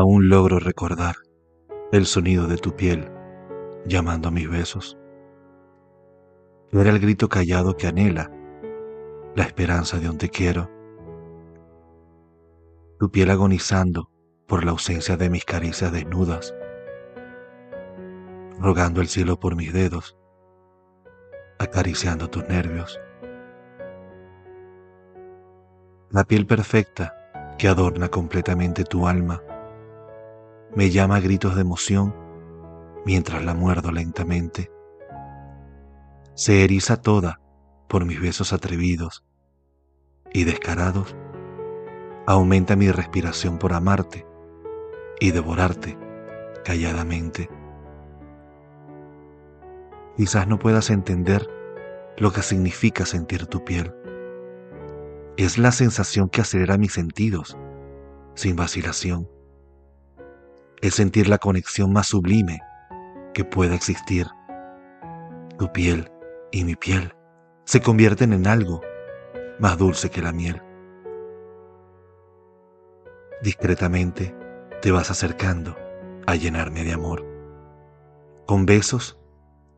Aún logro recordar el sonido de tu piel llamando a mis besos. Era el grito callado que anhela la esperanza de un te quiero. Tu piel agonizando por la ausencia de mis caricias desnudas, rogando el cielo por mis dedos, acariciando tus nervios. La piel perfecta que adorna completamente tu alma me llama a gritos de emoción mientras la muerdo lentamente. Se eriza toda por mis besos atrevidos y descarados. Aumenta mi respiración por amarte y devorarte calladamente. Quizás no puedas entender lo que significa sentir tu piel. Es la sensación que acelera mis sentidos, sin vacilación. Es sentir la conexión más sublime que pueda existir. Tu piel y mi piel se convierten en algo más dulce que la miel. Discretamente te vas acercando a llenarme de amor. Con besos,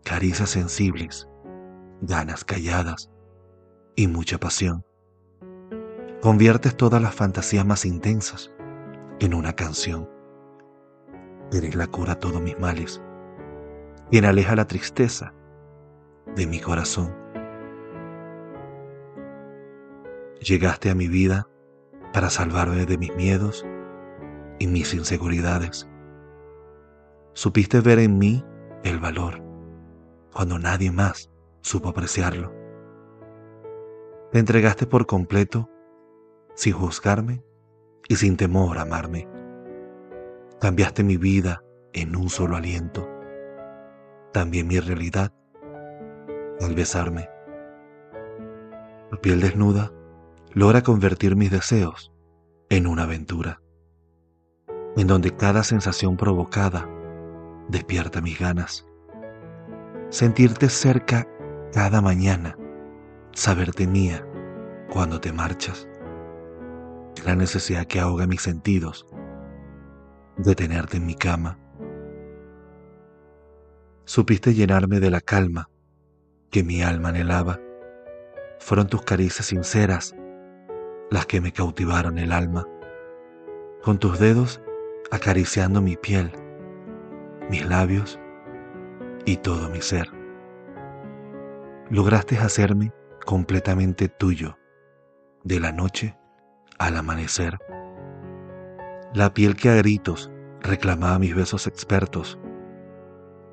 caricias sensibles, ganas calladas y mucha pasión. Conviertes todas las fantasías más intensas en una canción. Eres la cura a todos mis males quien aleja la tristeza de mi corazón. Llegaste a mi vida para salvarme de mis miedos y mis inseguridades. Supiste ver en mí el valor cuando nadie más supo apreciarlo. Te entregaste por completo sin juzgarme y sin temor a amarme. Cambiaste mi vida en un solo aliento también mi realidad al besarme. Tu piel desnuda logra convertir mis deseos en una aventura, en donde cada sensación provocada despierta mis ganas. Sentirte cerca cada mañana, saberte mía cuando te marchas, la necesidad que ahoga mis sentidos de tenerte en mi cama supiste llenarme de la calma que mi alma anhelaba. Fueron tus caricias sinceras las que me cautivaron el alma, con tus dedos acariciando mi piel, mis labios y todo mi ser. Lograste hacerme completamente tuyo, de la noche al amanecer. La piel que a gritos reclamaba mis besos expertos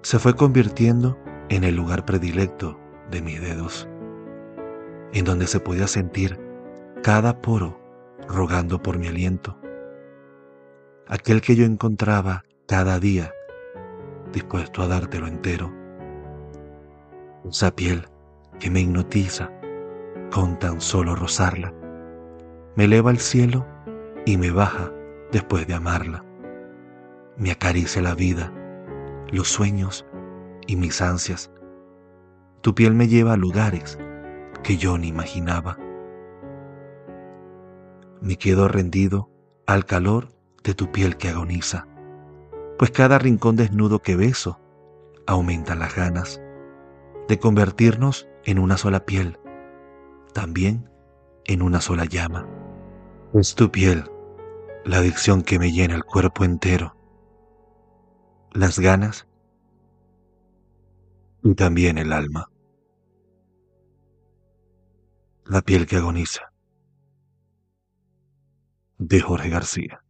se fue convirtiendo en el lugar predilecto de mis dedos, en donde se podía sentir cada poro rogando por mi aliento, aquel que yo encontraba cada día dispuesto a dártelo entero, esa piel que me hipnotiza con tan solo rozarla, me eleva al cielo y me baja después de amarla, me acaricia la vida los sueños y mis ansias. Tu piel me lleva a lugares que yo ni imaginaba. Me quedo rendido al calor de tu piel que agoniza, pues cada rincón desnudo que beso aumenta las ganas de convertirnos en una sola piel, también en una sola llama. Es tu piel la adicción que me llena el cuerpo entero las ganas y también el alma. La piel que agoniza. De Jorge García.